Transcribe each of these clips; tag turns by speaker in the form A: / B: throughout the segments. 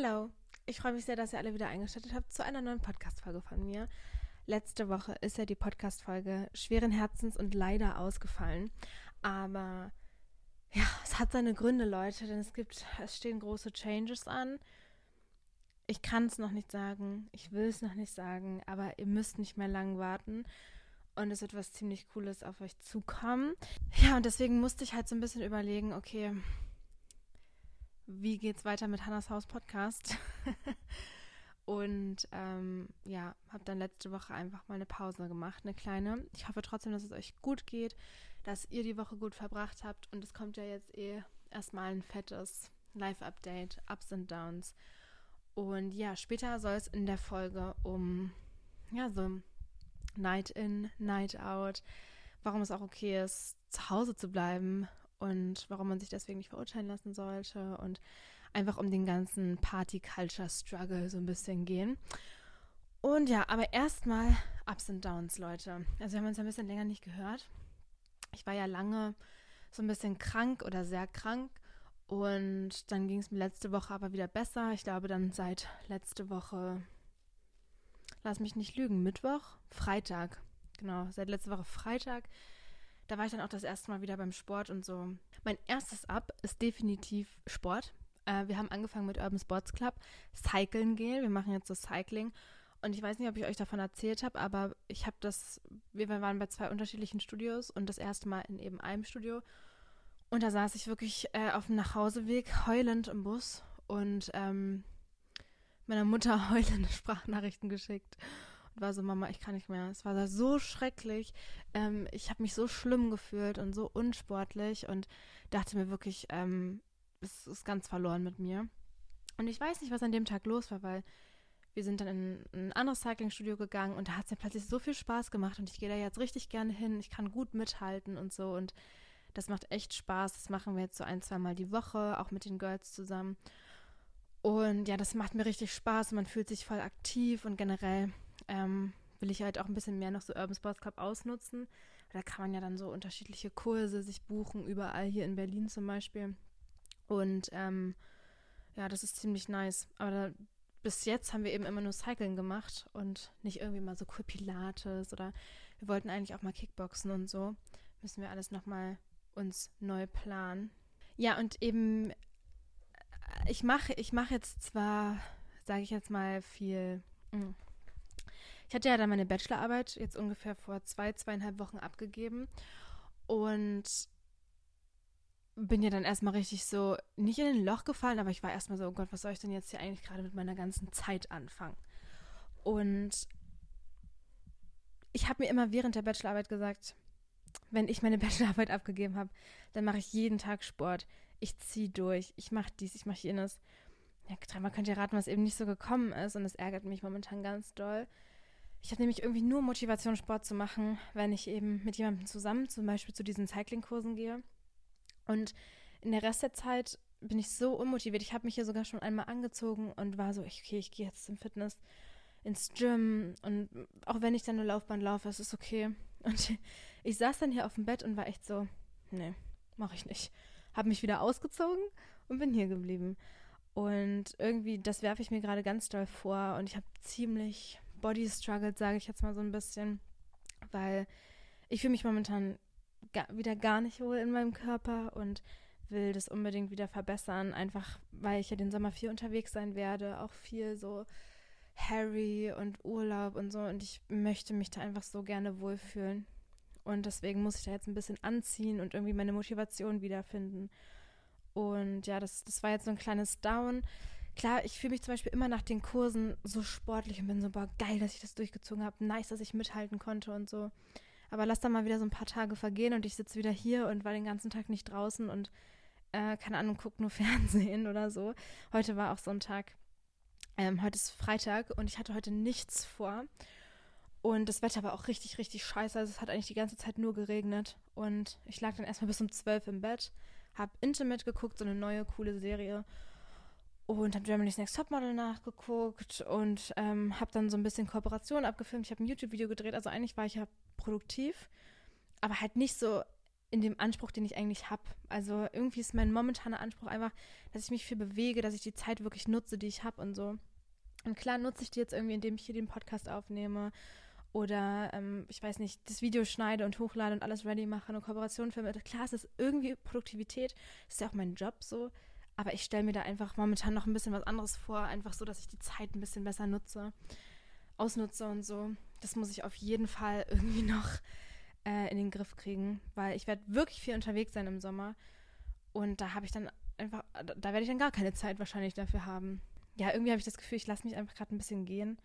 A: Hallo, ich freue mich sehr, dass ihr alle wieder eingeschaltet habt zu einer neuen Podcast-Folge von mir. Letzte Woche ist ja die Podcast-Folge schweren Herzens und leider ausgefallen. Aber ja, es hat seine Gründe, Leute, denn es gibt, es stehen große Changes an. Ich kann es noch nicht sagen, ich will es noch nicht sagen, aber ihr müsst nicht mehr lang warten. Und es wird was ziemlich Cooles auf euch zukommen. Ja, und deswegen musste ich halt so ein bisschen überlegen, okay, wie geht's weiter mit Hannas Haus Podcast? und ähm, ja, habe dann letzte Woche einfach mal eine Pause gemacht, eine kleine. Ich hoffe trotzdem, dass es euch gut geht, dass ihr die Woche gut verbracht habt. Und es kommt ja jetzt eh erstmal ein fettes Live-Update, Ups und Downs. Und ja, später soll es in der Folge um, ja, so Night in, Night out, warum es auch okay ist, zu Hause zu bleiben und warum man sich deswegen nicht verurteilen lassen sollte und einfach um den ganzen Party-Culture-Struggle so ein bisschen gehen. Und ja, aber erstmal Ups und Downs, Leute. Also wir haben uns ein bisschen länger nicht gehört. Ich war ja lange so ein bisschen krank oder sehr krank und dann ging es mir letzte Woche aber wieder besser. Ich glaube dann seit letzte Woche, lass mich nicht lügen, Mittwoch, Freitag. Genau, seit letzte Woche Freitag da war ich dann auch das erste Mal wieder beim Sport und so. Mein erstes Up ist definitiv Sport. Äh, wir haben angefangen mit Urban Sports Club, Cyclen gehen. Wir machen jetzt so Cycling. Und ich weiß nicht, ob ich euch davon erzählt habe, aber ich habe das, wir waren bei zwei unterschiedlichen Studios und das erste Mal in eben einem Studio. Und da saß ich wirklich äh, auf dem Nachhauseweg heulend im Bus und ähm, meiner Mutter heulende Sprachnachrichten geschickt war so, Mama, ich kann nicht mehr. Es war so schrecklich. Ähm, ich habe mich so schlimm gefühlt und so unsportlich und dachte mir wirklich, ähm, es ist ganz verloren mit mir. Und ich weiß nicht, was an dem Tag los war, weil wir sind dann in ein anderes Cycling-Studio gegangen und da hat es mir plötzlich so viel Spaß gemacht und ich gehe da jetzt richtig gerne hin. Ich kann gut mithalten und so und das macht echt Spaß. Das machen wir jetzt so ein, zwei Mal die Woche, auch mit den Girls zusammen. Und ja, das macht mir richtig Spaß man fühlt sich voll aktiv und generell ähm, will ich halt auch ein bisschen mehr noch so Urban Sports Club ausnutzen. Da kann man ja dann so unterschiedliche Kurse sich buchen, überall hier in Berlin zum Beispiel. Und ähm, ja, das ist ziemlich nice. Aber da, bis jetzt haben wir eben immer nur Cycling gemacht und nicht irgendwie mal so cool Pilates oder wir wollten eigentlich auch mal Kickboxen und so. Müssen wir alles nochmal uns neu planen. Ja, und eben, äh, ich mache ich mach jetzt zwar, sage ich jetzt mal, viel. Mh, hm, ich hatte ja dann meine Bachelorarbeit jetzt ungefähr vor zwei, zweieinhalb Wochen abgegeben und bin ja dann erstmal richtig so, nicht in ein Loch gefallen, aber ich war erstmal so, oh Gott, was soll ich denn jetzt hier eigentlich gerade mit meiner ganzen Zeit anfangen? Und ich habe mir immer während der Bachelorarbeit gesagt, wenn ich meine Bachelorarbeit abgegeben habe, dann mache ich jeden Tag Sport. Ich ziehe durch, ich mache dies, ich mache jenes. Ja, dreimal könnt ihr raten, was eben nicht so gekommen ist und das ärgert mich momentan ganz doll. Ich habe nämlich irgendwie nur Motivation, Sport zu machen, wenn ich eben mit jemandem zusammen zum Beispiel zu diesen Cycling-Kursen gehe. Und in der Rest der Zeit bin ich so unmotiviert. Ich habe mich hier sogar schon einmal angezogen und war so, okay, ich gehe jetzt zum Fitness, ins Gym und auch wenn ich dann nur Laufbahn laufe, es ist okay. Und ich saß dann hier auf dem Bett und war echt so, nee, mache ich nicht. Habe mich wieder ausgezogen und bin hier geblieben. Und irgendwie, das werfe ich mir gerade ganz doll vor und ich habe ziemlich Body struggled, sage ich jetzt mal so ein bisschen, weil ich fühle mich momentan ga wieder gar nicht wohl in meinem Körper und will das unbedingt wieder verbessern, einfach weil ich ja den Sommer viel unterwegs sein werde, auch viel so Harry und Urlaub und so und ich möchte mich da einfach so gerne wohlfühlen. Und deswegen muss ich da jetzt ein bisschen anziehen und irgendwie meine Motivation wiederfinden. Und ja, das, das war jetzt so ein kleines Down klar, ich fühle mich zum Beispiel immer nach den Kursen so sportlich und bin so, boah, geil, dass ich das durchgezogen habe, nice, dass ich mithalten konnte und so. Aber lass dann mal wieder so ein paar Tage vergehen und ich sitze wieder hier und war den ganzen Tag nicht draußen und äh, keine Ahnung, guck nur Fernsehen oder so. Heute war auch so ein Tag. Ähm, heute ist Freitag und ich hatte heute nichts vor. Und das Wetter war auch richtig, richtig scheiße. Also es hat eigentlich die ganze Zeit nur geregnet. Und ich lag dann erstmal bis um zwölf im Bett, hab Intimate geguckt, so eine neue, coole Serie und habe Germany's Next Topmodel nachgeguckt und ähm, habe dann so ein bisschen Kooperation abgefilmt. Ich habe ein YouTube-Video gedreht, also eigentlich war ich ja produktiv, aber halt nicht so in dem Anspruch, den ich eigentlich habe. Also irgendwie ist mein momentaner Anspruch einfach, dass ich mich viel bewege, dass ich die Zeit wirklich nutze, die ich habe und so. Und klar nutze ich die jetzt irgendwie, indem ich hier den Podcast aufnehme oder ähm, ich weiß nicht, das Video schneide und hochlade und alles ready mache, eine Kooperation filme. Klar, es ist irgendwie Produktivität, das ist ja auch mein Job so. Aber ich stelle mir da einfach momentan noch ein bisschen was anderes vor, einfach so, dass ich die Zeit ein bisschen besser nutze, ausnutze und so. Das muss ich auf jeden Fall irgendwie noch äh, in den Griff kriegen, weil ich werde wirklich viel unterwegs sein im Sommer. Und da habe ich dann einfach, da werde ich dann gar keine Zeit wahrscheinlich dafür haben. Ja, irgendwie habe ich das Gefühl, ich lasse mich einfach gerade ein bisschen gehen.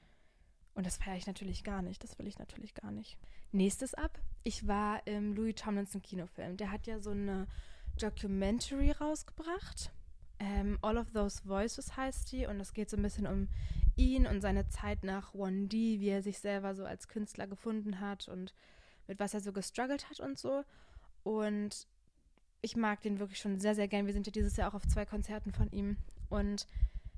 A: Und das feiere ich natürlich gar nicht. Das will ich natürlich gar nicht. Nächstes ab. Ich war im Louis Tomlinson Kinofilm. Der hat ja so eine Documentary rausgebracht. Ähm, All of Those Voices heißt die. Und es geht so ein bisschen um ihn und seine Zeit nach 1D, wie er sich selber so als Künstler gefunden hat und mit was er so gestruggelt hat und so. Und ich mag den wirklich schon sehr, sehr gern. Wir sind ja dieses Jahr auch auf zwei Konzerten von ihm. Und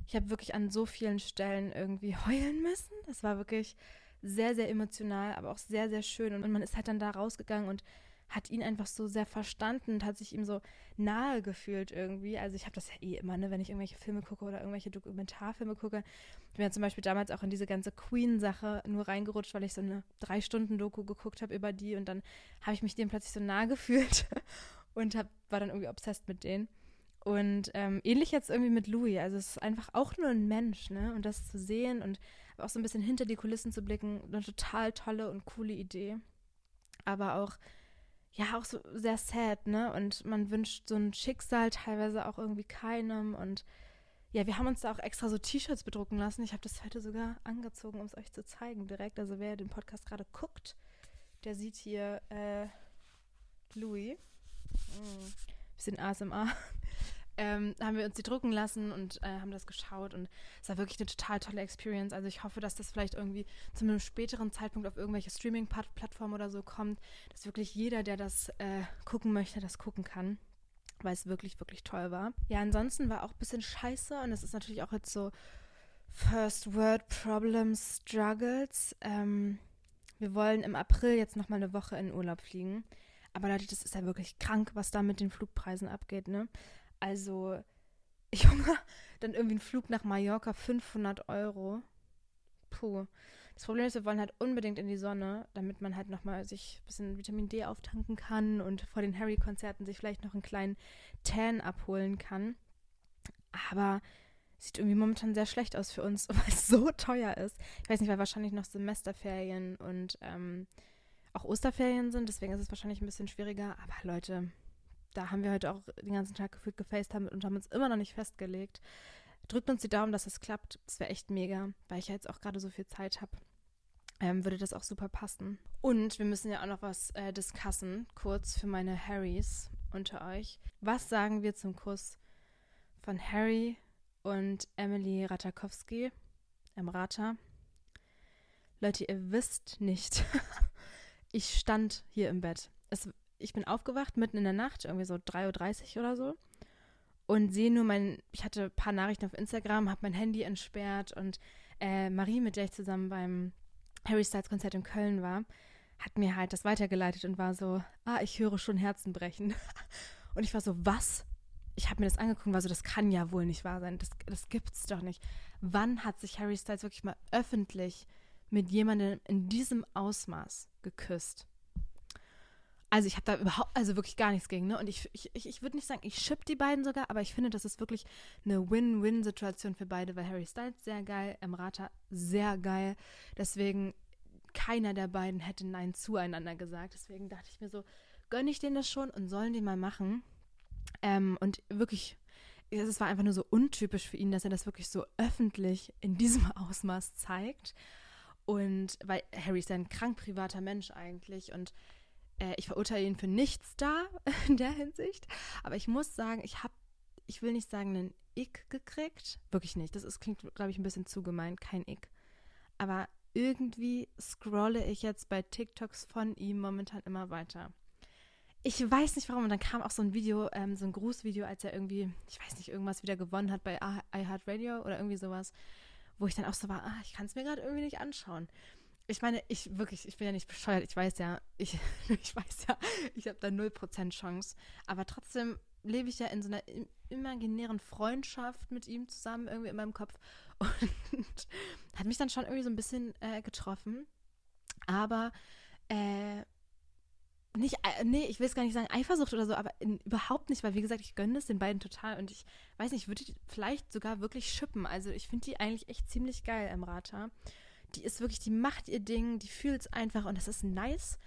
A: ich habe wirklich an so vielen Stellen irgendwie heulen müssen. Das war wirklich sehr, sehr emotional, aber auch sehr, sehr schön. Und man ist halt dann da rausgegangen und hat ihn einfach so sehr verstanden und hat sich ihm so nahe gefühlt irgendwie. Also ich habe das ja eh immer, ne, wenn ich irgendwelche Filme gucke oder irgendwelche Dokumentarfilme gucke. Ich bin ja zum Beispiel damals auch in diese ganze Queen-Sache nur reingerutscht, weil ich so eine Drei-Stunden-Doku geguckt habe über die und dann habe ich mich dem plötzlich so nahe gefühlt und hab, war dann irgendwie obsessed mit denen. Und ähm, ähnlich jetzt irgendwie mit Louis. Also es ist einfach auch nur ein Mensch, ne? Und das zu sehen und auch so ein bisschen hinter die Kulissen zu blicken, eine total tolle und coole Idee. Aber auch ja auch so sehr sad, ne? Und man wünscht so ein Schicksal teilweise auch irgendwie keinem. Und ja, wir haben uns da auch extra so T-Shirts bedrucken lassen. Ich habe das heute sogar angezogen, um es euch zu zeigen direkt. Also wer den Podcast gerade guckt, der sieht hier äh, Louis. Mm, bisschen ASMR ähm, haben wir uns die drucken lassen und äh, haben das geschaut und es war wirklich eine total tolle Experience. Also ich hoffe, dass das vielleicht irgendwie zu einem späteren Zeitpunkt auf irgendwelche Streaming-Plattformen oder so kommt, dass wirklich jeder, der das äh, gucken möchte, das gucken kann, weil es wirklich, wirklich toll war. Ja, ansonsten war auch ein bisschen scheiße und es ist natürlich auch jetzt so First World Problems, Struggles. Ähm, wir wollen im April jetzt nochmal eine Woche in Urlaub fliegen. Aber Leute, das ist ja wirklich krank, was da mit den Flugpreisen abgeht, ne? Also, Junge, dann irgendwie ein Flug nach Mallorca, 500 Euro. Puh. Das Problem ist, wir wollen halt unbedingt in die Sonne, damit man halt nochmal sich ein bisschen Vitamin D auftanken kann und vor den Harry-Konzerten sich vielleicht noch einen kleinen Tan abholen kann. Aber sieht irgendwie momentan sehr schlecht aus für uns, weil es so teuer ist. Ich weiß nicht, weil wahrscheinlich noch Semesterferien und ähm, auch Osterferien sind, deswegen ist es wahrscheinlich ein bisschen schwieriger. Aber Leute, da haben wir heute auch den ganzen Tag gefühlt gefacetimed und haben uns immer noch nicht festgelegt. Drückt uns die Daumen, dass es klappt. Das wäre echt mega, weil ich ja jetzt auch gerade so viel Zeit habe. Ähm, würde das auch super passen. Und wir müssen ja auch noch was äh, discussen, kurz für meine Harrys unter euch. Was sagen wir zum Kuss von Harry und Emily Ratakowski, Emrata? Leute, ihr wisst nicht. ich stand hier im Bett. Es ich bin aufgewacht mitten in der Nacht, irgendwie so 3.30 Uhr oder so. Und sehe nur mein, ich hatte ein paar Nachrichten auf Instagram, habe mein Handy entsperrt und äh, Marie, mit der ich zusammen beim Harry Styles Konzert in Köln war, hat mir halt das weitergeleitet und war so, ah, ich höre schon Herzen brechen. Und ich war so, was? Ich habe mir das angeguckt und war so, das kann ja wohl nicht wahr sein. Das, das gibt's doch nicht. Wann hat sich Harry Styles wirklich mal öffentlich mit jemandem in diesem Ausmaß geküsst? Also ich habe da überhaupt, also wirklich gar nichts gegen, ne? Und ich, ich, ich würde nicht sagen, ich ship die beiden sogar, aber ich finde, das ist wirklich eine Win-Win-Situation für beide, weil Harry Styles sehr geil, Emrata sehr geil. Deswegen keiner der beiden hätte Nein zueinander gesagt. Deswegen dachte ich mir so, gönne ich denen das schon und sollen die mal machen. Ähm, und wirklich, es war einfach nur so untypisch für ihn, dass er das wirklich so öffentlich in diesem Ausmaß zeigt. Und weil Harry ist ja ein krank privater Mensch eigentlich und äh, ich verurteile ihn für nichts da in der Hinsicht. Aber ich muss sagen, ich habe, ich will nicht sagen, einen Ick gekriegt. Wirklich nicht. Das ist, klingt, glaube ich, ein bisschen zu gemein. Kein Ick. Aber irgendwie scrolle ich jetzt bei TikToks von ihm momentan immer weiter. Ich weiß nicht warum. Und dann kam auch so ein Video, ähm, so ein Grußvideo, als er irgendwie, ich weiß nicht, irgendwas wieder gewonnen hat bei iHeartRadio oder irgendwie sowas, wo ich dann auch so war, ah, ich kann es mir gerade irgendwie nicht anschauen. Ich meine, ich wirklich, ich bin ja nicht bescheuert. Ich weiß ja, ich, ich weiß ja, ich habe da 0% Chance. Aber trotzdem lebe ich ja in so einer imaginären Freundschaft mit ihm zusammen, irgendwie in meinem Kopf. Und hat mich dann schon irgendwie so ein bisschen äh, getroffen. Aber äh, nicht, äh, nee, ich will es gar nicht sagen Eifersucht oder so, aber in, überhaupt nicht, weil wie gesagt, ich gönne es den beiden total und ich weiß nicht, ich würde die vielleicht sogar wirklich schippen. Also ich finde die eigentlich echt ziemlich geil, Emrata. Die ist wirklich, die macht ihr Ding, die fühlt es einfach und das ist nice.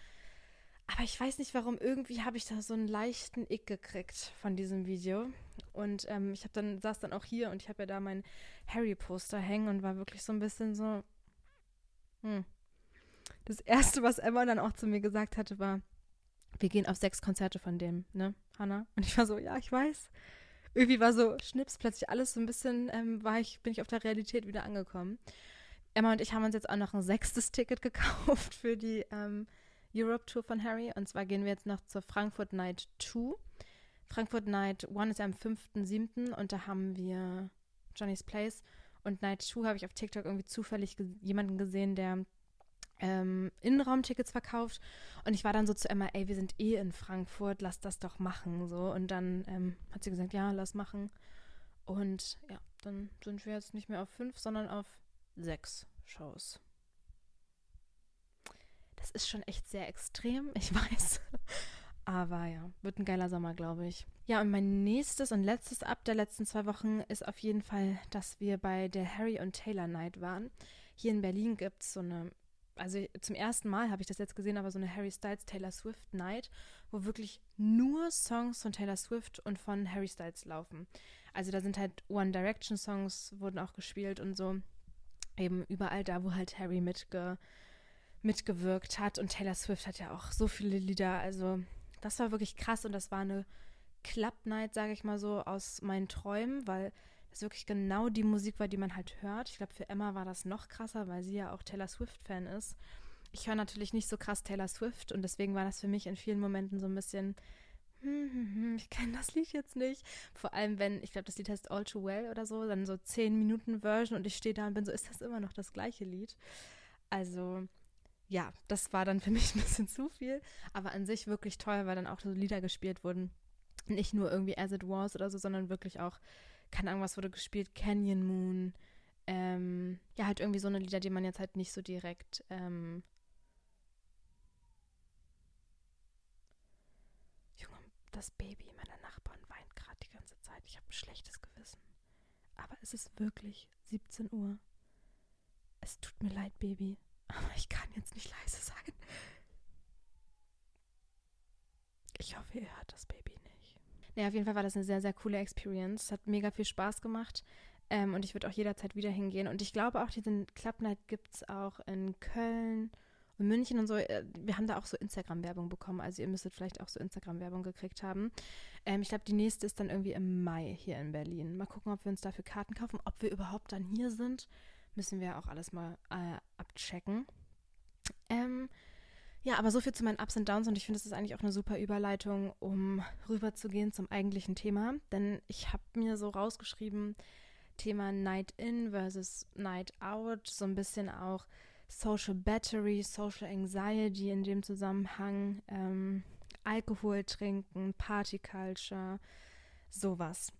A: Aber ich weiß nicht warum, irgendwie habe ich da so einen leichten Ick gekriegt von diesem Video. Und ähm, ich habe dann, saß dann auch hier und ich habe ja da mein Harry-Poster hängen und war wirklich so ein bisschen so, hm. Das erste, was Emma dann auch zu mir gesagt hatte, war, wir gehen auf sechs Konzerte von dem, ne, Hannah? Und ich war so, ja, ich weiß. Irgendwie war so Schnips, plötzlich alles so ein bisschen, ähm, war ich, bin ich auf der Realität wieder angekommen. Emma und ich haben uns jetzt auch noch ein sechstes Ticket gekauft für die ähm, Europe Tour von Harry. Und zwar gehen wir jetzt noch zur Frankfurt Night 2. Frankfurt Night 1 ist ja am 5.7. und da haben wir Johnny's Place. Und Night 2 habe ich auf TikTok irgendwie zufällig ge jemanden gesehen, der ähm, Innenraumtickets verkauft. Und ich war dann so zu Emma, ey, wir sind eh in Frankfurt, lass das doch machen. So. Und dann ähm, hat sie gesagt, ja, lass machen. Und ja, dann sind wir jetzt nicht mehr auf fünf, sondern auf sechs Shows. Das ist schon echt sehr extrem, ich weiß. Aber ja, wird ein geiler Sommer, glaube ich. Ja, und mein nächstes und letztes Ab der letzten zwei Wochen ist auf jeden Fall, dass wir bei der Harry und Taylor Night waren. Hier in Berlin gibt es so eine also zum ersten Mal habe ich das jetzt gesehen, aber so eine Harry Styles Taylor Swift Night, wo wirklich nur Songs von Taylor Swift und von Harry Styles laufen. Also da sind halt One Direction Songs wurden auch gespielt und so eben überall da, wo halt Harry mitge mitgewirkt hat und Taylor Swift hat ja auch so viele Lieder, also das war wirklich krass und das war eine Club Night, sage ich mal so, aus meinen Träumen, weil es wirklich genau die Musik war, die man halt hört. Ich glaube, für Emma war das noch krasser, weil sie ja auch Taylor Swift-Fan ist. Ich höre natürlich nicht so krass Taylor Swift und deswegen war das für mich in vielen Momenten so ein bisschen, hm, ich kenne das Lied jetzt nicht. Vor allem, wenn, ich glaube, das Lied heißt All Too Well oder so, dann so 10 Minuten Version und ich stehe da und bin so, ist das immer noch das gleiche Lied? Also, ja, das war dann für mich ein bisschen zu viel, aber an sich wirklich toll, weil dann auch so Lieder gespielt wurden. Nicht nur irgendwie As It Was oder so, sondern wirklich auch keine Ahnung, was wurde gespielt, Canyon Moon, ähm, ja, halt irgendwie so eine Lieder, die man jetzt halt nicht so direkt, ähm, Junge, das Baby meiner Nachbarn weint gerade die ganze Zeit. Ich habe ein schlechtes Gewissen. Aber es ist wirklich 17 Uhr. Es tut mir leid, Baby, aber ich kann jetzt nicht leise sein. Ich hoffe, ihr hört das Baby nicht. Ja, auf jeden Fall war das eine sehr, sehr coole Experience. Es hat mega viel Spaß gemacht. Ähm, und ich würde auch jederzeit wieder hingehen. Und ich glaube auch, diesen Club Night gibt es auch in Köln und München und so. Äh, wir haben da auch so Instagram-Werbung bekommen. Also ihr müsstet vielleicht auch so Instagram-Werbung gekriegt haben. Ähm, ich glaube, die nächste ist dann irgendwie im Mai hier in Berlin. Mal gucken, ob wir uns dafür Karten kaufen. Ob wir überhaupt dann hier sind, müssen wir auch alles mal äh, abchecken. Ähm, ja, aber so viel zu meinen Ups und Downs und ich finde, das ist eigentlich auch eine super Überleitung, um rüberzugehen zum eigentlichen Thema. Denn ich habe mir so rausgeschrieben, Thema Night In versus Night Out, so ein bisschen auch Social Battery, Social Anxiety in dem Zusammenhang, ähm, Alkohol trinken, Party Culture, sowas.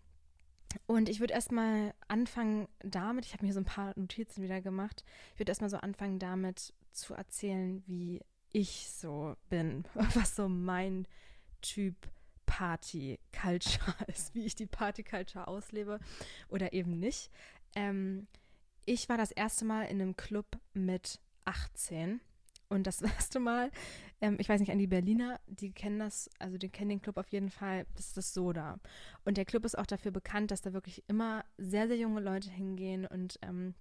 A: Und ich würde erstmal anfangen damit, ich habe mir so ein paar Notizen wieder gemacht, ich würde erstmal so anfangen damit zu erzählen, wie ich so bin, was so mein Typ Party Culture ist, wie ich die Party Culture auslebe oder eben nicht. Ähm, ich war das erste Mal in einem Club mit 18 und das erste Mal, ähm, ich weiß nicht, an die Berliner, die kennen das, also die kennen den Club auf jeden Fall, das ist das Soda. Und der Club ist auch dafür bekannt, dass da wirklich immer sehr, sehr junge Leute hingehen und ähm,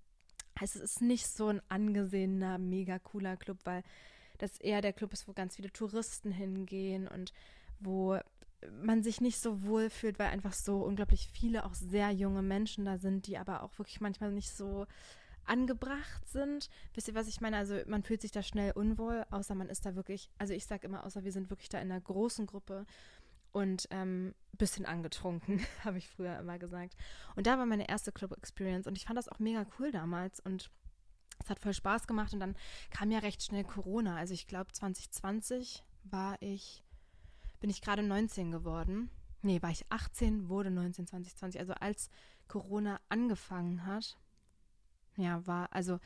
A: es ist nicht so ein angesehener, mega cooler Club, weil das eher der Club ist, wo ganz viele Touristen hingehen und wo man sich nicht so wohl fühlt, weil einfach so unglaublich viele auch sehr junge Menschen da sind, die aber auch wirklich manchmal nicht so angebracht sind. Wisst ihr, was ich meine? Also man fühlt sich da schnell unwohl, außer man ist da wirklich, also ich sage immer, außer wir sind wirklich da in einer großen Gruppe und ähm, bisschen angetrunken, habe ich früher immer gesagt. Und da war meine erste Club-Experience und ich fand das auch mega cool damals und Es hat voll Spaß gemacht und dann kam ja recht schnell Corona. Also ich glaube 2020 war ich, bin ich gerade 19 geworden. Nee, war ich 18, wurde 19, 2020. Also als Corona angefangen hat, ja, war, also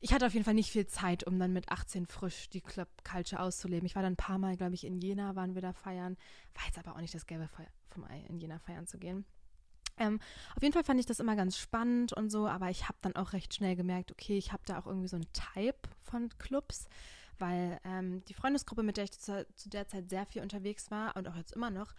A: ich hatte auf jeden Fall nicht viel Zeit, um dann mit 18 frisch die Club Culture auszuleben. Ich war dann ein paar Mal, glaube ich, in Jena, waren wir da feiern. War jetzt aber auch nicht das Gelbe vom Ei, in Jena feiern zu gehen. Ähm, auf jeden Fall fand ich das immer ganz spannend und so, aber ich habe dann auch recht schnell gemerkt, okay, ich habe da auch irgendwie so ein Type von Clubs, weil ähm, die Freundesgruppe, mit der ich zu, zu der Zeit sehr viel unterwegs war und auch jetzt immer noch,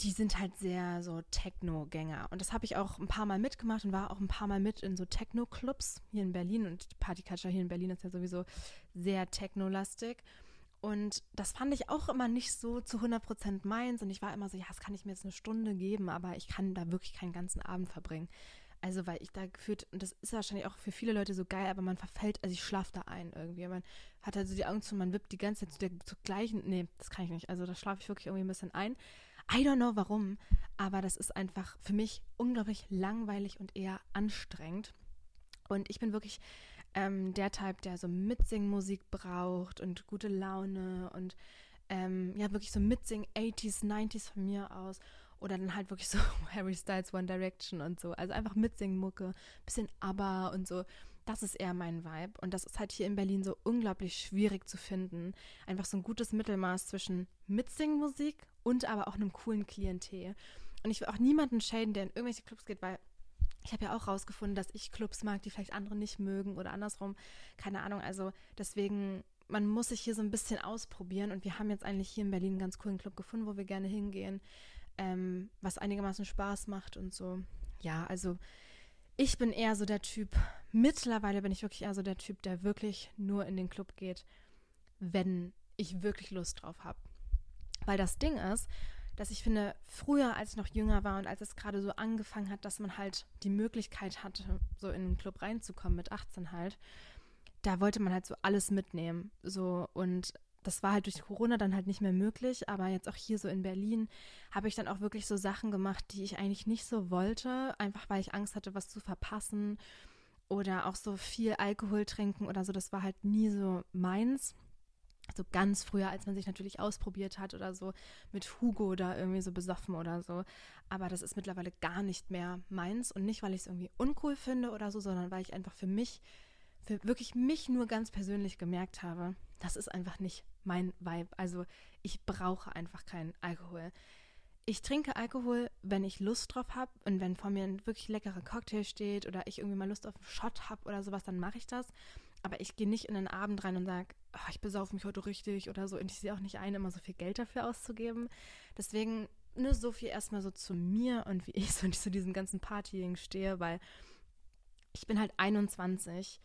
A: die sind halt sehr so Techno-Gänger. Und das habe ich auch ein paar Mal mitgemacht und war auch ein paar Mal mit in so Techno-Clubs hier in Berlin. Und die Partyculture hier in Berlin ist ja sowieso sehr techno-lastig. Und das fand ich auch immer nicht so zu 100% meins. Und ich war immer so, ja, das kann ich mir jetzt eine Stunde geben, aber ich kann da wirklich keinen ganzen Abend verbringen. Also, weil ich da gefühlt, und das ist wahrscheinlich auch für viele Leute so geil, aber man verfällt, also ich schlafe da ein irgendwie. Man hat also die Augen zu, man wippt die ganze Zeit zu der zu gleichen, nee, das kann ich nicht. Also da schlafe ich wirklich irgendwie ein bisschen ein. I don't know warum, aber das ist einfach für mich unglaublich langweilig und eher anstrengend. Und ich bin wirklich ähm, der Typ, der so Mitsingmusik braucht und gute Laune und ähm, ja, wirklich so Mitsing 80s, 90s von mir aus. Oder dann halt wirklich so Harry Styles One Direction und so. Also einfach Mitsingmucke, bisschen ABBA und so. Das ist eher mein Vibe. Und das ist halt hier in Berlin so unglaublich schwierig zu finden. Einfach so ein gutes Mittelmaß zwischen Mitsingmusik und aber auch einem coolen Klientel. Und ich will auch niemanden schäden, der in irgendwelche Clubs geht, weil ich habe ja auch rausgefunden, dass ich Clubs mag, die vielleicht andere nicht mögen oder andersrum. Keine Ahnung. Also deswegen, man muss sich hier so ein bisschen ausprobieren. Und wir haben jetzt eigentlich hier in Berlin einen ganz coolen Club gefunden, wo wir gerne hingehen, ähm, was einigermaßen Spaß macht und so. Ja, also ich bin eher so der Typ, mittlerweile bin ich wirklich eher so der Typ, der wirklich nur in den Club geht, wenn ich wirklich Lust drauf habe. Weil das Ding ist, dass ich finde, früher, als ich noch jünger war und als es gerade so angefangen hat, dass man halt die Möglichkeit hatte, so in den Club reinzukommen mit 18 halt, da wollte man halt so alles mitnehmen. So und das war halt durch Corona dann halt nicht mehr möglich, aber jetzt auch hier so in Berlin habe ich dann auch wirklich so Sachen gemacht, die ich eigentlich nicht so wollte, einfach weil ich Angst hatte, was zu verpassen oder auch so viel Alkohol trinken oder so, das war halt nie so meins. So ganz früher, als man sich natürlich ausprobiert hat oder so mit Hugo oder irgendwie so besoffen oder so. Aber das ist mittlerweile gar nicht mehr meins und nicht, weil ich es irgendwie uncool finde oder so, sondern weil ich einfach für mich, für wirklich mich nur ganz persönlich gemerkt habe, das ist einfach nicht mein Vibe. Also ich brauche einfach keinen Alkohol. Ich trinke Alkohol, wenn ich Lust drauf habe und wenn vor mir ein wirklich leckerer Cocktail steht oder ich irgendwie mal Lust auf einen Shot habe oder sowas, dann mache ich das. Aber ich gehe nicht in den Abend rein und sage, oh, ich besaufe mich heute richtig oder so. Und ich sehe auch nicht ein, immer so viel Geld dafür auszugeben. Deswegen nur so viel erstmal so zu mir und wie ich so zu diesem ganzen Partying stehe, weil ich bin halt 21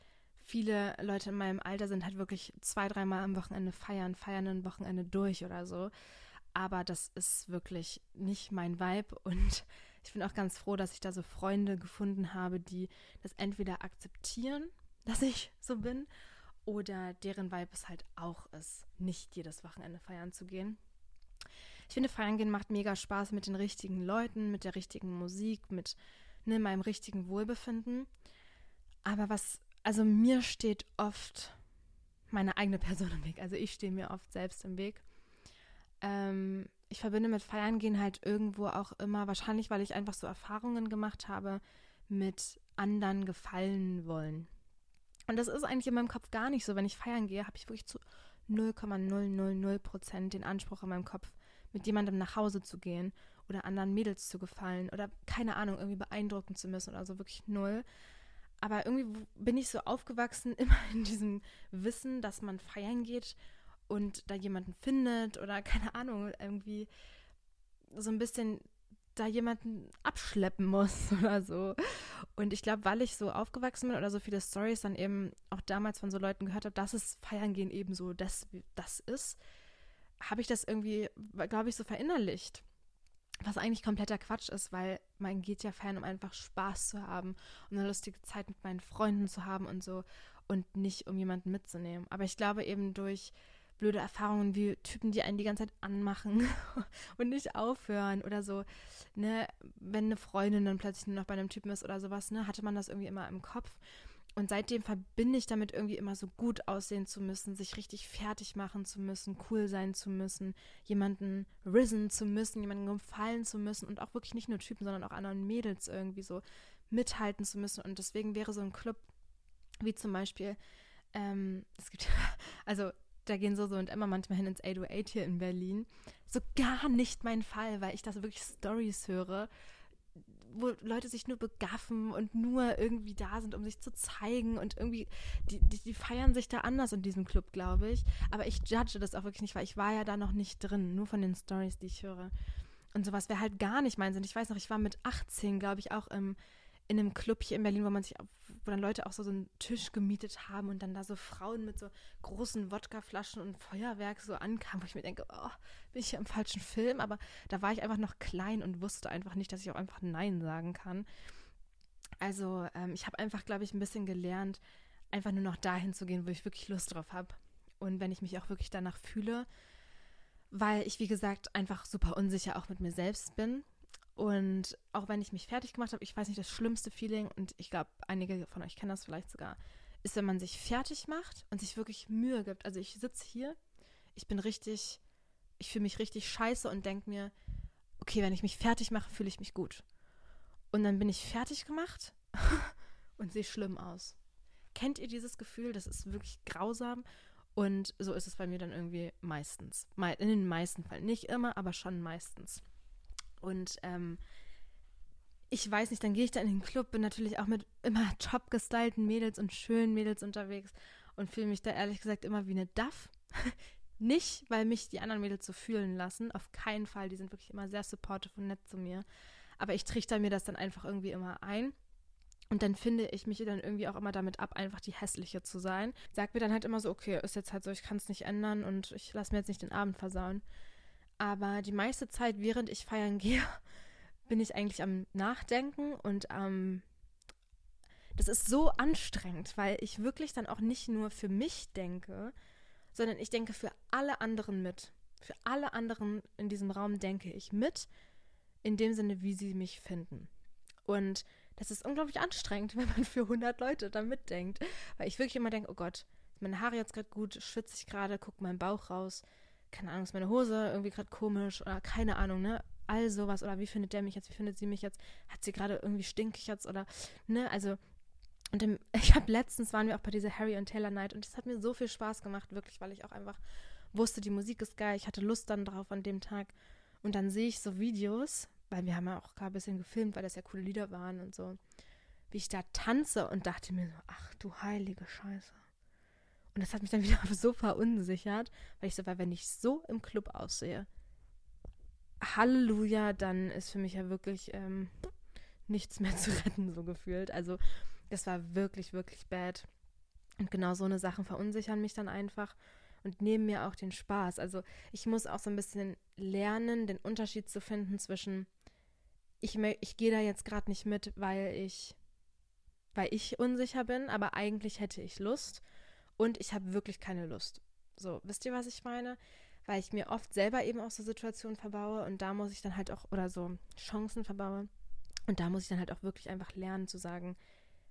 A: viele Leute in meinem Alter sind halt wirklich zwei, dreimal am Wochenende feiern, feiern ein Wochenende durch oder so. Aber das ist wirklich nicht mein Vibe und ich bin auch ganz froh, dass ich da so Freunde gefunden habe, die das entweder akzeptieren, dass ich so bin, oder deren Vibe es halt auch ist, nicht jedes Wochenende feiern zu gehen. Ich finde, feiern gehen macht mega Spaß mit den richtigen Leuten, mit der richtigen Musik, mit ne, meinem richtigen Wohlbefinden. Aber was also mir steht oft meine eigene Person im Weg. Also ich stehe mir oft selbst im Weg. Ähm, ich verbinde mit Feiern gehen halt irgendwo auch immer, wahrscheinlich weil ich einfach so Erfahrungen gemacht habe, mit anderen gefallen wollen. Und das ist eigentlich in meinem Kopf gar nicht so. Wenn ich feiern gehe, habe ich wirklich zu 0,000 Prozent den Anspruch in meinem Kopf, mit jemandem nach Hause zu gehen oder anderen Mädels zu gefallen oder keine Ahnung, irgendwie beeindrucken zu müssen oder so, wirklich null. Aber irgendwie bin ich so aufgewachsen, immer in diesem Wissen, dass man feiern geht und da jemanden findet oder keine Ahnung, irgendwie so ein bisschen da jemanden abschleppen muss oder so. Und ich glaube, weil ich so aufgewachsen bin oder so viele Stories dann eben auch damals von so Leuten gehört habe, dass es Feiern gehen eben so das, das ist, habe ich das irgendwie, glaube ich, so verinnerlicht. Was eigentlich kompletter Quatsch ist, weil man geht ja fern, um einfach Spaß zu haben, um eine lustige Zeit mit meinen Freunden zu haben und so und nicht um jemanden mitzunehmen. Aber ich glaube eben durch blöde Erfahrungen wie Typen, die einen die ganze Zeit anmachen und nicht aufhören oder so, ne, wenn eine Freundin dann plötzlich nur noch bei einem Typen ist oder sowas, ne, hatte man das irgendwie immer im Kopf. Und seitdem verbinde ich damit irgendwie immer so gut aussehen zu müssen, sich richtig fertig machen zu müssen, cool sein zu müssen, jemanden risen zu müssen, jemanden gefallen zu müssen und auch wirklich nicht nur Typen, sondern auch anderen Mädels irgendwie so mithalten zu müssen. Und deswegen wäre so ein Club wie zum Beispiel, ähm, es gibt, also da gehen so so und Emma manchmal hin ins 808 hier in Berlin. So gar nicht mein Fall, weil ich da so wirklich Stories höre wo Leute sich nur begaffen und nur irgendwie da sind, um sich zu zeigen und irgendwie, die, die, die feiern sich da anders in diesem Club, glaube ich. Aber ich judge das auch wirklich nicht, weil ich war ja da noch nicht drin, nur von den Stories, die ich höre. Und sowas wäre halt gar nicht mein Sinn. Ich weiß noch, ich war mit 18, glaube ich, auch im in einem Club hier in Berlin, wo man sich, wo dann Leute auch so, so einen Tisch gemietet haben und dann da so Frauen mit so großen Wodkaflaschen und Feuerwerk so ankamen, wo ich mir denke, oh, bin ich hier im falschen Film? Aber da war ich einfach noch klein und wusste einfach nicht, dass ich auch einfach Nein sagen kann. Also ähm, ich habe einfach, glaube ich, ein bisschen gelernt, einfach nur noch dahin zu gehen, wo ich wirklich Lust drauf habe. Und wenn ich mich auch wirklich danach fühle, weil ich, wie gesagt, einfach super unsicher auch mit mir selbst bin und auch wenn ich mich fertig gemacht habe, ich weiß nicht, das schlimmste Feeling, und ich glaube, einige von euch kennen das vielleicht sogar, ist, wenn man sich fertig macht und sich wirklich Mühe gibt. Also ich sitze hier, ich bin richtig, ich fühle mich richtig scheiße und denke mir, okay, wenn ich mich fertig mache, fühle ich mich gut. Und dann bin ich fertig gemacht und sehe schlimm aus. Kennt ihr dieses Gefühl? Das ist wirklich grausam. Und so ist es bei mir dann irgendwie meistens. In den meisten Fällen. Nicht immer, aber schon meistens. Und ähm, ich weiß nicht, dann gehe ich da in den Club, bin natürlich auch mit immer top gestylten Mädels und schönen Mädels unterwegs und fühle mich da ehrlich gesagt immer wie eine Duff. nicht, weil mich die anderen Mädels so fühlen lassen, auf keinen Fall, die sind wirklich immer sehr supportive und nett zu mir. Aber ich trichter mir das dann einfach irgendwie immer ein. Und dann finde ich mich dann irgendwie auch immer damit ab, einfach die hässliche zu sein. Sag mir dann halt immer so, okay, ist jetzt halt so, ich kann es nicht ändern und ich lasse mir jetzt nicht den Abend versauen. Aber die meiste Zeit, während ich feiern gehe, bin ich eigentlich am Nachdenken und. Ähm, das ist so anstrengend, weil ich wirklich dann auch nicht nur für mich denke, sondern ich denke für alle anderen mit. Für alle anderen in diesem Raum denke ich mit, in dem Sinne, wie sie mich finden. Und das ist unglaublich anstrengend, wenn man für 100 Leute da mitdenkt. Weil ich wirklich immer denke, oh Gott, meine Haare jetzt gerade gut, schwitze ich gerade, guckt mein Bauch raus, keine Ahnung, ist meine Hose irgendwie gerade komisch oder keine Ahnung, ne? All sowas oder wie findet der mich jetzt, wie findet sie mich jetzt, hat sie gerade irgendwie stinkig jetzt oder, ne? Also, und im, ich habe letztens waren wir auch bei dieser Harry und Taylor Night und das hat mir so viel Spaß gemacht, wirklich, weil ich auch einfach wusste, die Musik ist geil, ich hatte Lust dann drauf an dem Tag und dann sehe ich so Videos, weil wir haben ja auch gerade ein bisschen gefilmt, weil das ja coole Lieder waren und so, wie ich da tanze und dachte mir so, ach du heilige Scheiße. Und das hat mich dann wieder so verunsichert, weil ich so war, wenn ich so im Club aussehe, Halleluja, dann ist für mich ja wirklich ähm, nichts mehr zu retten, so gefühlt. Also das war wirklich, wirklich bad. Und genau so eine Sachen verunsichern mich dann einfach und nehmen mir auch den Spaß. Also ich muss auch so ein bisschen lernen, den Unterschied zu finden zwischen, ich, ich gehe da jetzt gerade nicht mit, weil ich, weil ich unsicher bin, aber eigentlich hätte ich Lust und ich habe wirklich keine Lust. So, wisst ihr, was ich meine? Weil ich mir oft selber eben auch so Situationen verbaue und da muss ich dann halt auch, oder so Chancen verbaue. Und da muss ich dann halt auch wirklich einfach lernen zu sagen,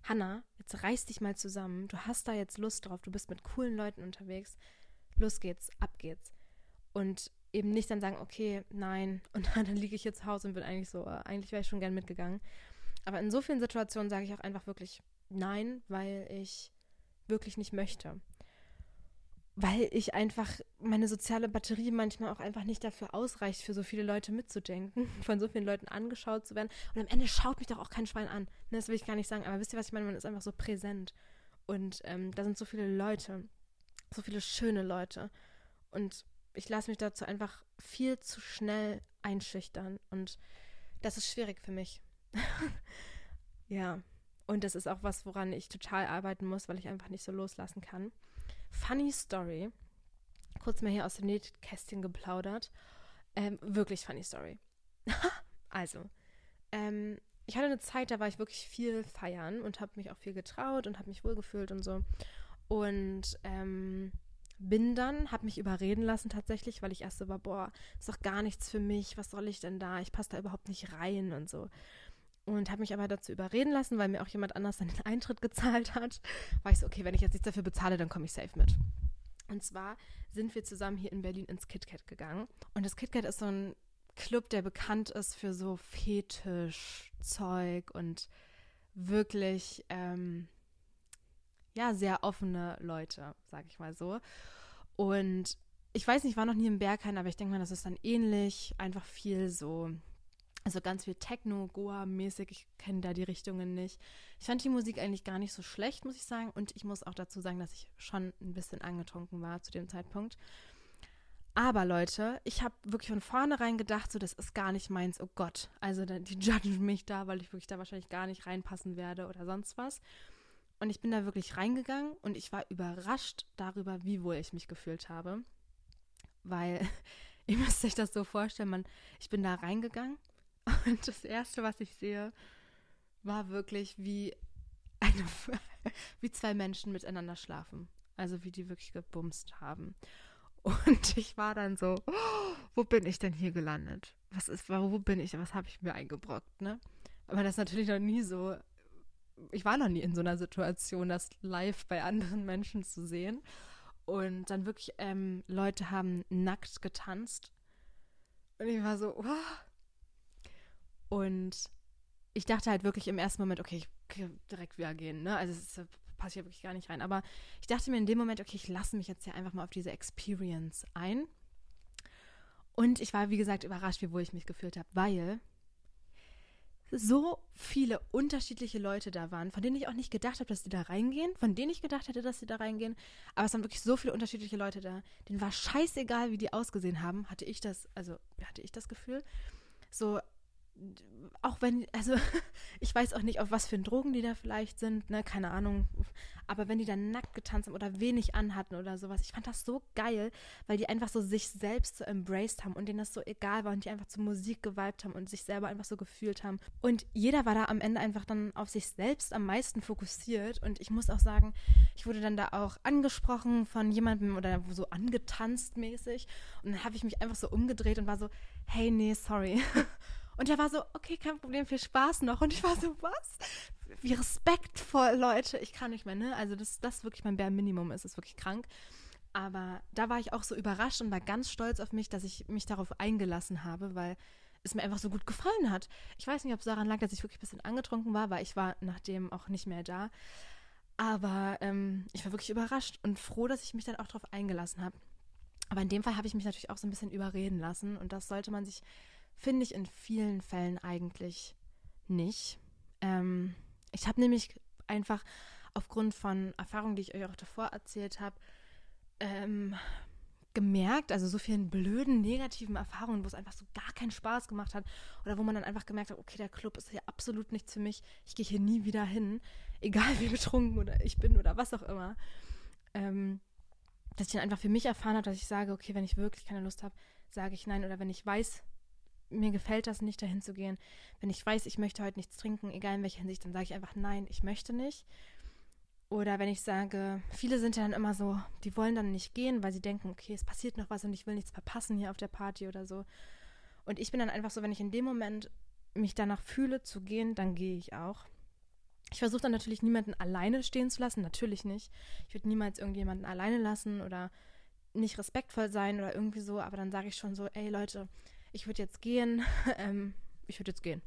A: Hanna, jetzt reiß dich mal zusammen. Du hast da jetzt Lust drauf. Du bist mit coolen Leuten unterwegs. Los geht's, ab geht's. Und eben nicht dann sagen, okay, nein, und dann liege ich jetzt zu Hause und bin eigentlich so, äh, eigentlich wäre ich schon gern mitgegangen. Aber in so vielen Situationen sage ich auch einfach wirklich nein, weil ich wirklich nicht möchte. Weil ich einfach meine soziale Batterie manchmal auch einfach nicht dafür ausreicht, für so viele Leute mitzudenken, von so vielen Leuten angeschaut zu werden. Und am Ende schaut mich doch auch kein Schwein an. Ne, das will ich gar nicht sagen, aber wisst ihr, was ich meine? Man ist einfach so präsent. Und ähm, da sind so viele Leute, so viele schöne Leute. Und ich lasse mich dazu einfach viel zu schnell einschüchtern. Und das ist schwierig für mich. ja. Und das ist auch was, woran ich total arbeiten muss, weil ich einfach nicht so loslassen kann. Funny Story. Kurz mal hier aus dem Nähkästchen geplaudert. Ähm, wirklich funny Story. also, ähm, ich hatte eine Zeit, da war ich wirklich viel feiern und habe mich auch viel getraut und habe mich wohlgefühlt und so. Und ähm, bin dann, habe mich überreden lassen tatsächlich, weil ich erst so war, boah, ist doch gar nichts für mich, was soll ich denn da? Ich passe da überhaupt nicht rein und so. Und habe mich aber dazu überreden lassen, weil mir auch jemand anders dann den Eintritt gezahlt hat. War ich so, okay, wenn ich jetzt nichts dafür bezahle, dann komme ich safe mit. Und zwar sind wir zusammen hier in Berlin ins KitKat gegangen. Und das KitKat ist so ein Club, der bekannt ist für so Fetischzeug und wirklich, ähm, ja, sehr offene Leute, sag ich mal so. Und ich weiß nicht, ich war noch nie im Berghain, aber ich denke mal, das ist dann ähnlich. Einfach viel so also ganz viel Techno, Goa-mäßig. Ich kenne da die Richtungen nicht. Ich fand die Musik eigentlich gar nicht so schlecht, muss ich sagen. Und ich muss auch dazu sagen, dass ich schon ein bisschen angetrunken war zu dem Zeitpunkt. Aber Leute, ich habe wirklich von vornherein gedacht, so das ist gar nicht meins. Oh Gott, also die judgen mich da, weil ich wirklich da wahrscheinlich gar nicht reinpassen werde oder sonst was. Und ich bin da wirklich reingegangen und ich war überrascht darüber, wie wohl ich mich gefühlt habe. Weil, ihr müsst euch das so vorstellen, man, ich bin da reingegangen und das Erste, was ich sehe, war wirklich wie, eine, wie zwei Menschen miteinander schlafen. Also wie die wirklich gebumst haben. Und ich war dann so, oh, wo bin ich denn hier gelandet? Was ist, wo bin ich? Was habe ich mir eingebrockt, ne? Aber das ist natürlich noch nie so. Ich war noch nie in so einer Situation, das live bei anderen Menschen zu sehen. Und dann wirklich, ähm, Leute haben nackt getanzt. Und ich war so, oh, und ich dachte halt wirklich im ersten Moment, okay, ich direkt wieder gehen, ne? Also es passt hier wirklich gar nicht rein. Aber ich dachte mir in dem Moment, okay, ich lasse mich jetzt hier einfach mal auf diese Experience ein. Und ich war, wie gesagt, überrascht, wie wohl ich mich gefühlt habe, weil so viele unterschiedliche Leute da waren, von denen ich auch nicht gedacht habe, dass die da reingehen, von denen ich gedacht hätte, dass sie da reingehen. Aber es waren wirklich so viele unterschiedliche Leute da. Denen war scheißegal, wie die ausgesehen haben, hatte ich das, also hatte ich das Gefühl. So, auch wenn, also ich weiß auch nicht, auf was für Drogen die da vielleicht sind, ne, keine Ahnung. Aber wenn die dann nackt getanzt haben oder wenig anhatten oder sowas, ich fand das so geil, weil die einfach so sich selbst so embraced haben und denen das so egal war und die einfach zur Musik geweibt haben und sich selber einfach so gefühlt haben. Und jeder war da am Ende einfach dann auf sich selbst am meisten fokussiert. Und ich muss auch sagen, ich wurde dann da auch angesprochen von jemandem oder so angetanzt mäßig. Und dann habe ich mich einfach so umgedreht und war so, hey, nee, sorry. Und er war so, okay, kein Problem, viel Spaß noch. Und ich war so, was? Wie respektvoll, Leute. Ich kann nicht mehr, ne? Also, dass das wirklich mein Bare Minimum ist, ist wirklich krank. Aber da war ich auch so überrascht und war ganz stolz auf mich, dass ich mich darauf eingelassen habe, weil es mir einfach so gut gefallen hat. Ich weiß nicht, ob es daran lag, dass ich wirklich ein bisschen angetrunken war, weil ich war nachdem auch nicht mehr da. Aber ähm, ich war wirklich überrascht und froh, dass ich mich dann auch darauf eingelassen habe. Aber in dem Fall habe ich mich natürlich auch so ein bisschen überreden lassen und das sollte man sich Finde ich in vielen Fällen eigentlich nicht. Ähm, ich habe nämlich einfach aufgrund von Erfahrungen, die ich euch auch davor erzählt habe, ähm, gemerkt, also so vielen blöden, negativen Erfahrungen, wo es einfach so gar keinen Spaß gemacht hat oder wo man dann einfach gemerkt hat, okay, der Club ist hier absolut nichts für mich, ich gehe hier nie wieder hin, egal wie betrunken oder ich bin oder was auch immer. Ähm, dass ich dann einfach für mich erfahren habe, dass ich sage, okay, wenn ich wirklich keine Lust habe, sage ich nein oder wenn ich weiß, mir gefällt das nicht, dahin zu gehen. Wenn ich weiß, ich möchte heute nichts trinken, egal in welcher Hinsicht, dann sage ich einfach nein, ich möchte nicht. Oder wenn ich sage, viele sind ja dann immer so, die wollen dann nicht gehen, weil sie denken, okay, es passiert noch was und ich will nichts verpassen hier auf der Party oder so. Und ich bin dann einfach so, wenn ich in dem Moment mich danach fühle zu gehen, dann gehe ich auch. Ich versuche dann natürlich niemanden alleine stehen zu lassen, natürlich nicht. Ich würde niemals irgendjemanden alleine lassen oder nicht respektvoll sein oder irgendwie so, aber dann sage ich schon so, ey Leute, ich würde jetzt gehen, ähm, ich würde jetzt gehen.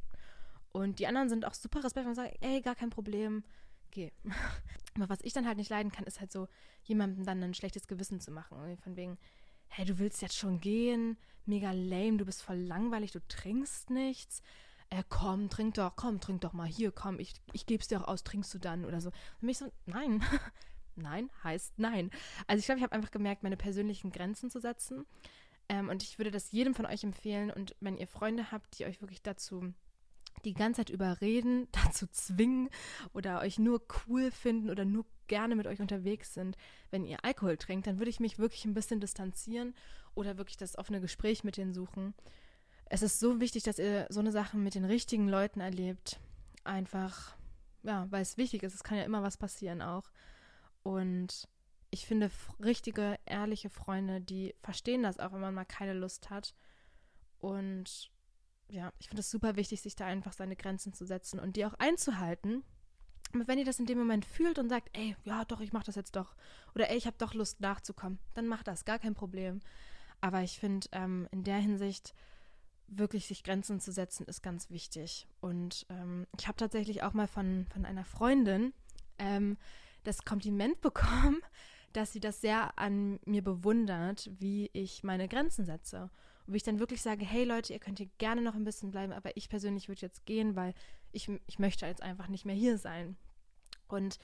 A: Und die anderen sind auch super respektvoll und sagen, ey, gar kein Problem, geh. Aber was ich dann halt nicht leiden kann, ist halt so, jemandem dann ein schlechtes Gewissen zu machen. Von wegen, hey, du willst jetzt schon gehen, mega lame, du bist voll langweilig, du trinkst nichts. Äh, komm, trink doch, komm, trink doch mal hier, komm, ich, ich geb's dir auch aus, trinkst du dann oder so. Und mich so, nein, nein heißt nein. Also ich glaube, ich habe einfach gemerkt, meine persönlichen Grenzen zu setzen. Ähm, und ich würde das jedem von euch empfehlen. Und wenn ihr Freunde habt, die euch wirklich dazu die ganze Zeit überreden, dazu zwingen oder euch nur cool finden oder nur gerne mit euch unterwegs sind, wenn ihr Alkohol trinkt, dann würde ich mich wirklich ein bisschen distanzieren oder wirklich das offene Gespräch mit denen suchen. Es ist so wichtig, dass ihr so eine Sache mit den richtigen Leuten erlebt. Einfach, ja, weil es wichtig ist. Es kann ja immer was passieren auch. Und ich finde richtige, ehrliche Freunde, die verstehen das auch, wenn man mal keine Lust hat und ja, ich finde es super wichtig, sich da einfach seine Grenzen zu setzen und die auch einzuhalten. Aber wenn ihr das in dem Moment fühlt und sagt, ey, ja doch, ich mache das jetzt doch, oder ey, ich habe doch Lust nachzukommen, dann macht das, gar kein Problem. Aber ich finde, ähm, in der Hinsicht wirklich sich Grenzen zu setzen, ist ganz wichtig. Und ähm, ich habe tatsächlich auch mal von, von einer Freundin ähm, das Kompliment bekommen, dass sie das sehr an mir bewundert, wie ich meine Grenzen setze. Und wie ich dann wirklich sage, hey Leute, ihr könnt hier gerne noch ein bisschen bleiben, aber ich persönlich würde jetzt gehen, weil ich, ich möchte jetzt einfach nicht mehr hier sein. Und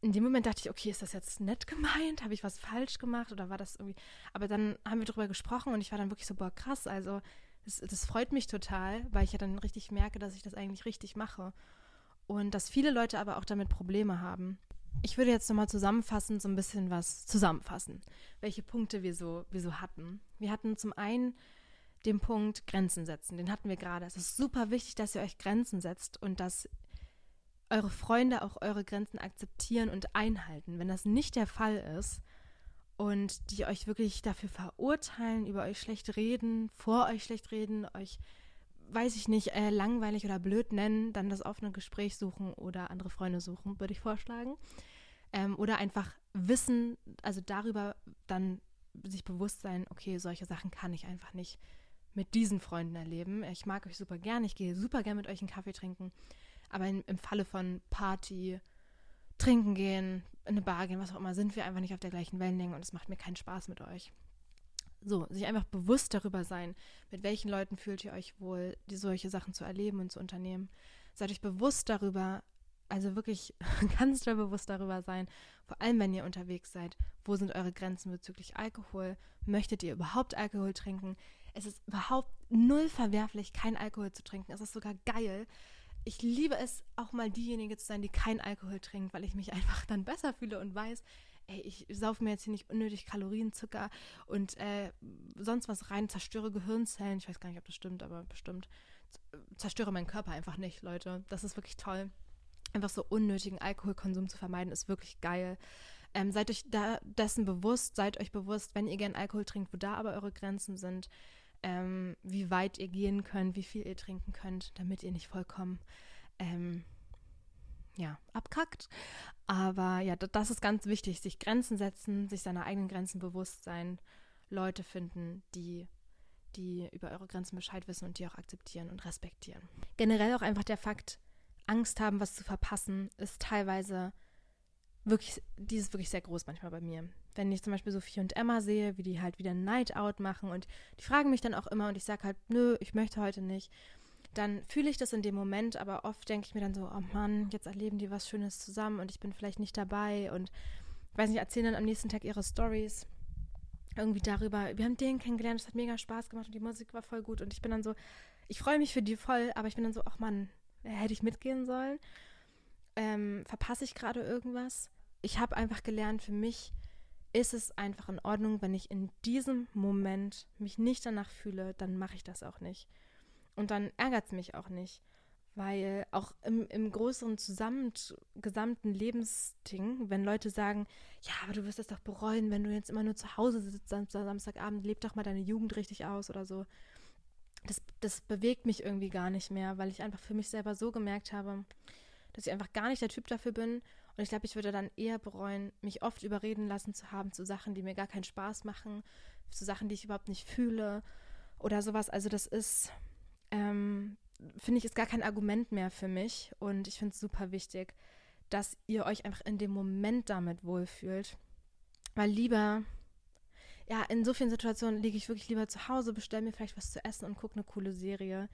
A: in dem Moment dachte ich, okay, ist das jetzt nett gemeint? Habe ich was falsch gemacht oder war das irgendwie. Aber dann haben wir darüber gesprochen und ich war dann wirklich so, boah, krass, also das, das freut mich total, weil ich ja dann richtig merke, dass ich das eigentlich richtig mache. Und dass viele Leute aber auch damit Probleme haben. Ich würde jetzt nochmal zusammenfassend so ein bisschen was zusammenfassen, welche Punkte wir so, wir so hatten. Wir hatten zum einen den Punkt Grenzen setzen, den hatten wir gerade. Es ist super wichtig, dass ihr euch Grenzen setzt und dass eure Freunde auch eure Grenzen akzeptieren und einhalten. Wenn das nicht der Fall ist und die euch wirklich dafür verurteilen, über euch schlecht reden, vor euch schlecht reden, euch, weiß ich nicht, äh, langweilig oder blöd nennen, dann das offene Gespräch suchen oder andere Freunde suchen, würde ich vorschlagen. Ähm, oder einfach wissen, also darüber dann sich bewusst sein, okay, solche Sachen kann ich einfach nicht mit diesen Freunden erleben. Ich mag euch super gern, ich gehe super gern mit euch einen Kaffee trinken. Aber in, im Falle von Party, trinken gehen, in eine Bar gehen, was auch immer, sind wir einfach nicht auf der gleichen Wellenlänge und es macht mir keinen Spaß mit euch. So, sich einfach bewusst darüber sein, mit welchen Leuten fühlt ihr euch wohl, die solche Sachen zu erleben und zu unternehmen. Seid euch bewusst darüber, also wirklich ganz doll bewusst darüber sein, vor allem wenn ihr unterwegs seid, wo sind eure Grenzen bezüglich Alkohol? Möchtet ihr überhaupt Alkohol trinken? Es ist überhaupt null verwerflich, kein Alkohol zu trinken. Es ist sogar geil, ich liebe es, auch mal diejenige zu sein, die keinen Alkohol trinkt, weil ich mich einfach dann besser fühle und weiß, ey, ich saufe mir jetzt hier nicht unnötig Kalorien, Zucker und äh, sonst was rein, zerstöre Gehirnzellen. Ich weiß gar nicht, ob das stimmt, aber bestimmt. Zerstöre meinen Körper einfach nicht, Leute. Das ist wirklich toll. Einfach so unnötigen Alkoholkonsum zu vermeiden, ist wirklich geil. Ähm, seid euch da dessen bewusst, seid euch bewusst, wenn ihr gern Alkohol trinkt, wo da aber eure Grenzen sind ähm, wie weit ihr gehen könnt, wie viel ihr trinken könnt, damit ihr nicht vollkommen ähm, ja, abkackt. Aber ja, das ist ganz wichtig, sich Grenzen setzen, sich seiner eigenen Grenzen bewusst sein, Leute finden, die die über eure Grenzen Bescheid wissen und die auch akzeptieren und respektieren. Generell auch einfach der Fakt, Angst haben, was zu verpassen, ist teilweise wirklich, die ist wirklich sehr groß manchmal bei mir wenn ich zum Beispiel Sophie und Emma sehe, wie die halt wieder Night Out machen und die fragen mich dann auch immer und ich sage halt, nö, ich möchte heute nicht, dann fühle ich das in dem Moment, aber oft denke ich mir dann so, oh Mann, jetzt erleben die was Schönes zusammen und ich bin vielleicht nicht dabei und weiß nicht, erzählen dann am nächsten Tag ihre Stories irgendwie darüber, wir haben den kennengelernt, es hat mega Spaß gemacht und die Musik war voll gut und ich bin dann so, ich freue mich für die voll, aber ich bin dann so, ach Mann, hätte ich mitgehen sollen? Ähm, verpasse ich gerade irgendwas? Ich habe einfach gelernt für mich, ist es einfach in Ordnung, wenn ich in diesem Moment mich nicht danach fühle, dann mache ich das auch nicht. Und dann ärgert es mich auch nicht, weil auch im, im größeren gesamten Lebensding, wenn Leute sagen, ja, aber du wirst es doch bereuen, wenn du jetzt immer nur zu Hause sitzt am Samstagabend, leb doch mal deine Jugend richtig aus oder so. Das, das bewegt mich irgendwie gar nicht mehr, weil ich einfach für mich selber so gemerkt habe, dass ich einfach gar nicht der Typ dafür bin und ich glaube, ich würde dann eher bereuen, mich oft überreden lassen zu haben zu Sachen, die mir gar keinen Spaß machen, zu Sachen, die ich überhaupt nicht fühle oder sowas. Also das ist, ähm, finde ich, ist gar kein Argument mehr für mich. Und ich finde es super wichtig, dass ihr euch einfach in dem Moment damit wohlfühlt. Weil lieber, ja, in so vielen Situationen liege ich wirklich lieber zu Hause, bestelle mir vielleicht was zu essen und gucke eine coole Serie,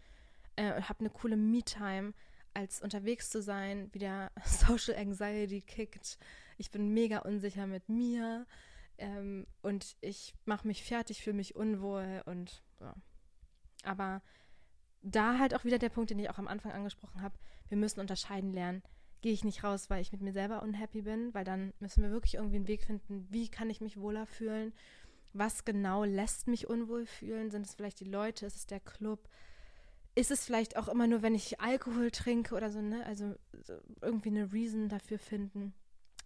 A: äh, habe eine coole Me-Time, als unterwegs zu sein, wieder Social Anxiety kickt. Ich bin mega unsicher mit mir ähm, und ich mache mich fertig, fühle mich unwohl und ja. Aber da halt auch wieder der Punkt, den ich auch am Anfang angesprochen habe, wir müssen unterscheiden lernen. Gehe ich nicht raus, weil ich mit mir selber unhappy bin, weil dann müssen wir wirklich irgendwie einen Weg finden, wie kann ich mich wohler fühlen, was genau lässt mich unwohl fühlen, sind es vielleicht die Leute, ist es der Club, ist es vielleicht auch immer nur, wenn ich Alkohol trinke oder so, ne? Also irgendwie eine Reason dafür finden,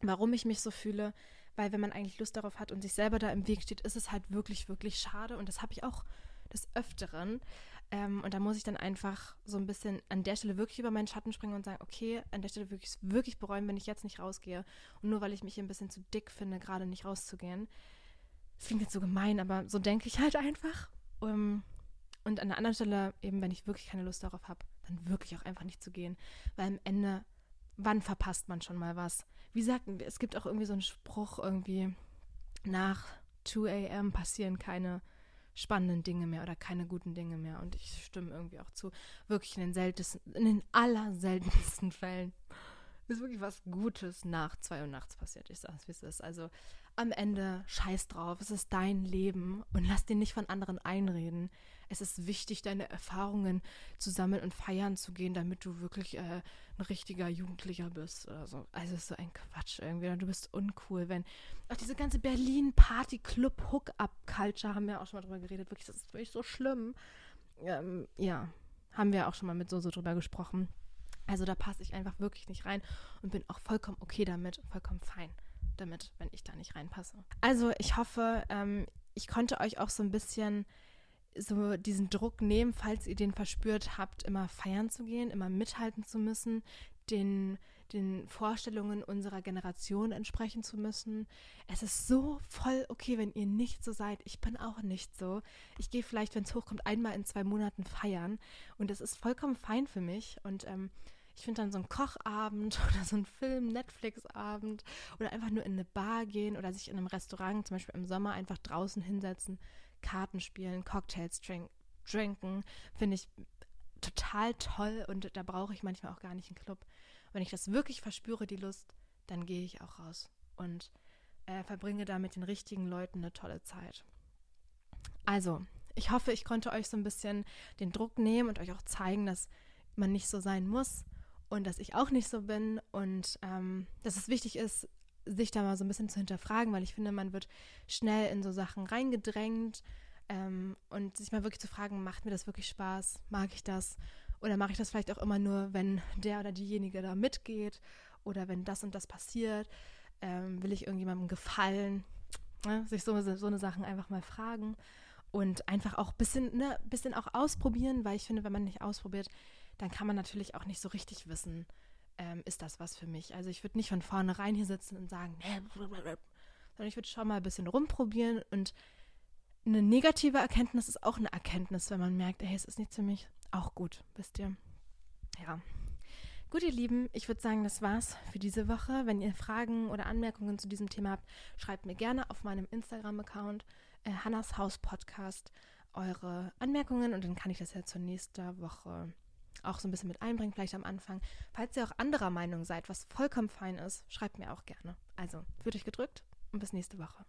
A: warum ich mich so fühle. Weil wenn man eigentlich Lust darauf hat und sich selber da im Weg steht, ist es halt wirklich, wirklich schade. Und das habe ich auch des Öfteren. Ähm, und da muss ich dann einfach so ein bisschen an der Stelle wirklich über meinen Schatten springen und sagen, okay, an der Stelle wirklich, wirklich bereuen, wenn ich jetzt nicht rausgehe. Und nur weil ich mich hier ein bisschen zu dick finde, gerade nicht rauszugehen. Das klingt jetzt so gemein, aber so denke ich halt einfach. Um, ähm, und an der anderen Stelle, eben wenn ich wirklich keine Lust darauf habe, dann wirklich auch einfach nicht zu gehen. Weil am Ende, wann verpasst man schon mal was? Wie gesagt, es gibt auch irgendwie so einen Spruch irgendwie, nach 2 a.m. passieren keine spannenden Dinge mehr oder keine guten Dinge mehr. Und ich stimme irgendwie auch zu. Wirklich in den seltensten, in den allerseltensten Fällen ist wirklich was Gutes nach zwei Uhr nachts passiert. Ich sag's, wie es ist. Also am Ende scheiß drauf. Es ist dein Leben und lass dir nicht von anderen einreden. Es ist wichtig, deine Erfahrungen zu sammeln und feiern zu gehen, damit du wirklich äh, ein richtiger Jugendlicher bist oder so. Also ist so ein Quatsch irgendwie. Du bist uncool, wenn. Auch diese ganze Berlin-Party-Club-Hook-Up-Culture haben wir auch schon mal drüber geredet. Wirklich, das ist wirklich so schlimm. Ähm, ja, haben wir auch schon mal mit so, so drüber gesprochen. Also da passe ich einfach wirklich nicht rein und bin auch vollkommen okay damit, vollkommen fein damit, wenn ich da nicht reinpasse. Also ich hoffe, ähm, ich konnte euch auch so ein bisschen so diesen Druck nehmen, falls ihr den verspürt habt, immer feiern zu gehen, immer mithalten zu müssen, den, den Vorstellungen unserer Generation entsprechen zu müssen. Es ist so voll okay, wenn ihr nicht so seid. Ich bin auch nicht so. Ich gehe vielleicht, wenn es hochkommt, einmal in zwei Monaten feiern und es ist vollkommen fein für mich und ähm, ich finde dann so einen Kochabend oder so einen Film, Netflix-Abend oder einfach nur in eine Bar gehen oder sich in einem Restaurant, zum Beispiel im Sommer, einfach draußen hinsetzen, Karten spielen, Cocktails drink, trinken, finde ich total toll und da brauche ich manchmal auch gar nicht einen Club. Wenn ich das wirklich verspüre, die Lust, dann gehe ich auch raus und äh, verbringe da mit den richtigen Leuten eine tolle Zeit. Also, ich hoffe, ich konnte euch so ein bisschen den Druck nehmen und euch auch zeigen, dass man nicht so sein muss und dass ich auch nicht so bin und ähm, dass es wichtig ist, sich da mal so ein bisschen zu hinterfragen, weil ich finde, man wird schnell in so Sachen reingedrängt ähm, und sich mal wirklich zu fragen, macht mir das wirklich Spaß? Mag ich das? Oder mache ich das vielleicht auch immer nur, wenn der oder diejenige da mitgeht oder wenn das und das passiert? Ähm, will ich irgendjemandem gefallen? Ne? Sich so, so eine Sachen einfach mal fragen und einfach auch ein bisschen, ne, bisschen auch ausprobieren, weil ich finde, wenn man nicht ausprobiert, dann kann man natürlich auch nicht so richtig wissen, ähm, ist das was für mich. Also ich würde nicht von vornherein hier sitzen und sagen, sondern ich würde schon mal ein bisschen rumprobieren und eine negative Erkenntnis ist auch eine Erkenntnis, wenn man merkt, hey, es ist nichts für mich. Auch gut, wisst ihr. Ja. Gut, ihr Lieben, ich würde sagen, das war's für diese Woche. Wenn ihr Fragen oder Anmerkungen zu diesem Thema habt, schreibt mir gerne auf meinem Instagram-Account äh, Hannas Haus Podcast eure Anmerkungen und dann kann ich das ja zur nächsten Woche auch so ein bisschen mit einbringen, vielleicht am Anfang. Falls ihr auch anderer Meinung seid, was vollkommen fein ist, schreibt mir auch gerne. Also, fühlt euch gedrückt und bis nächste Woche.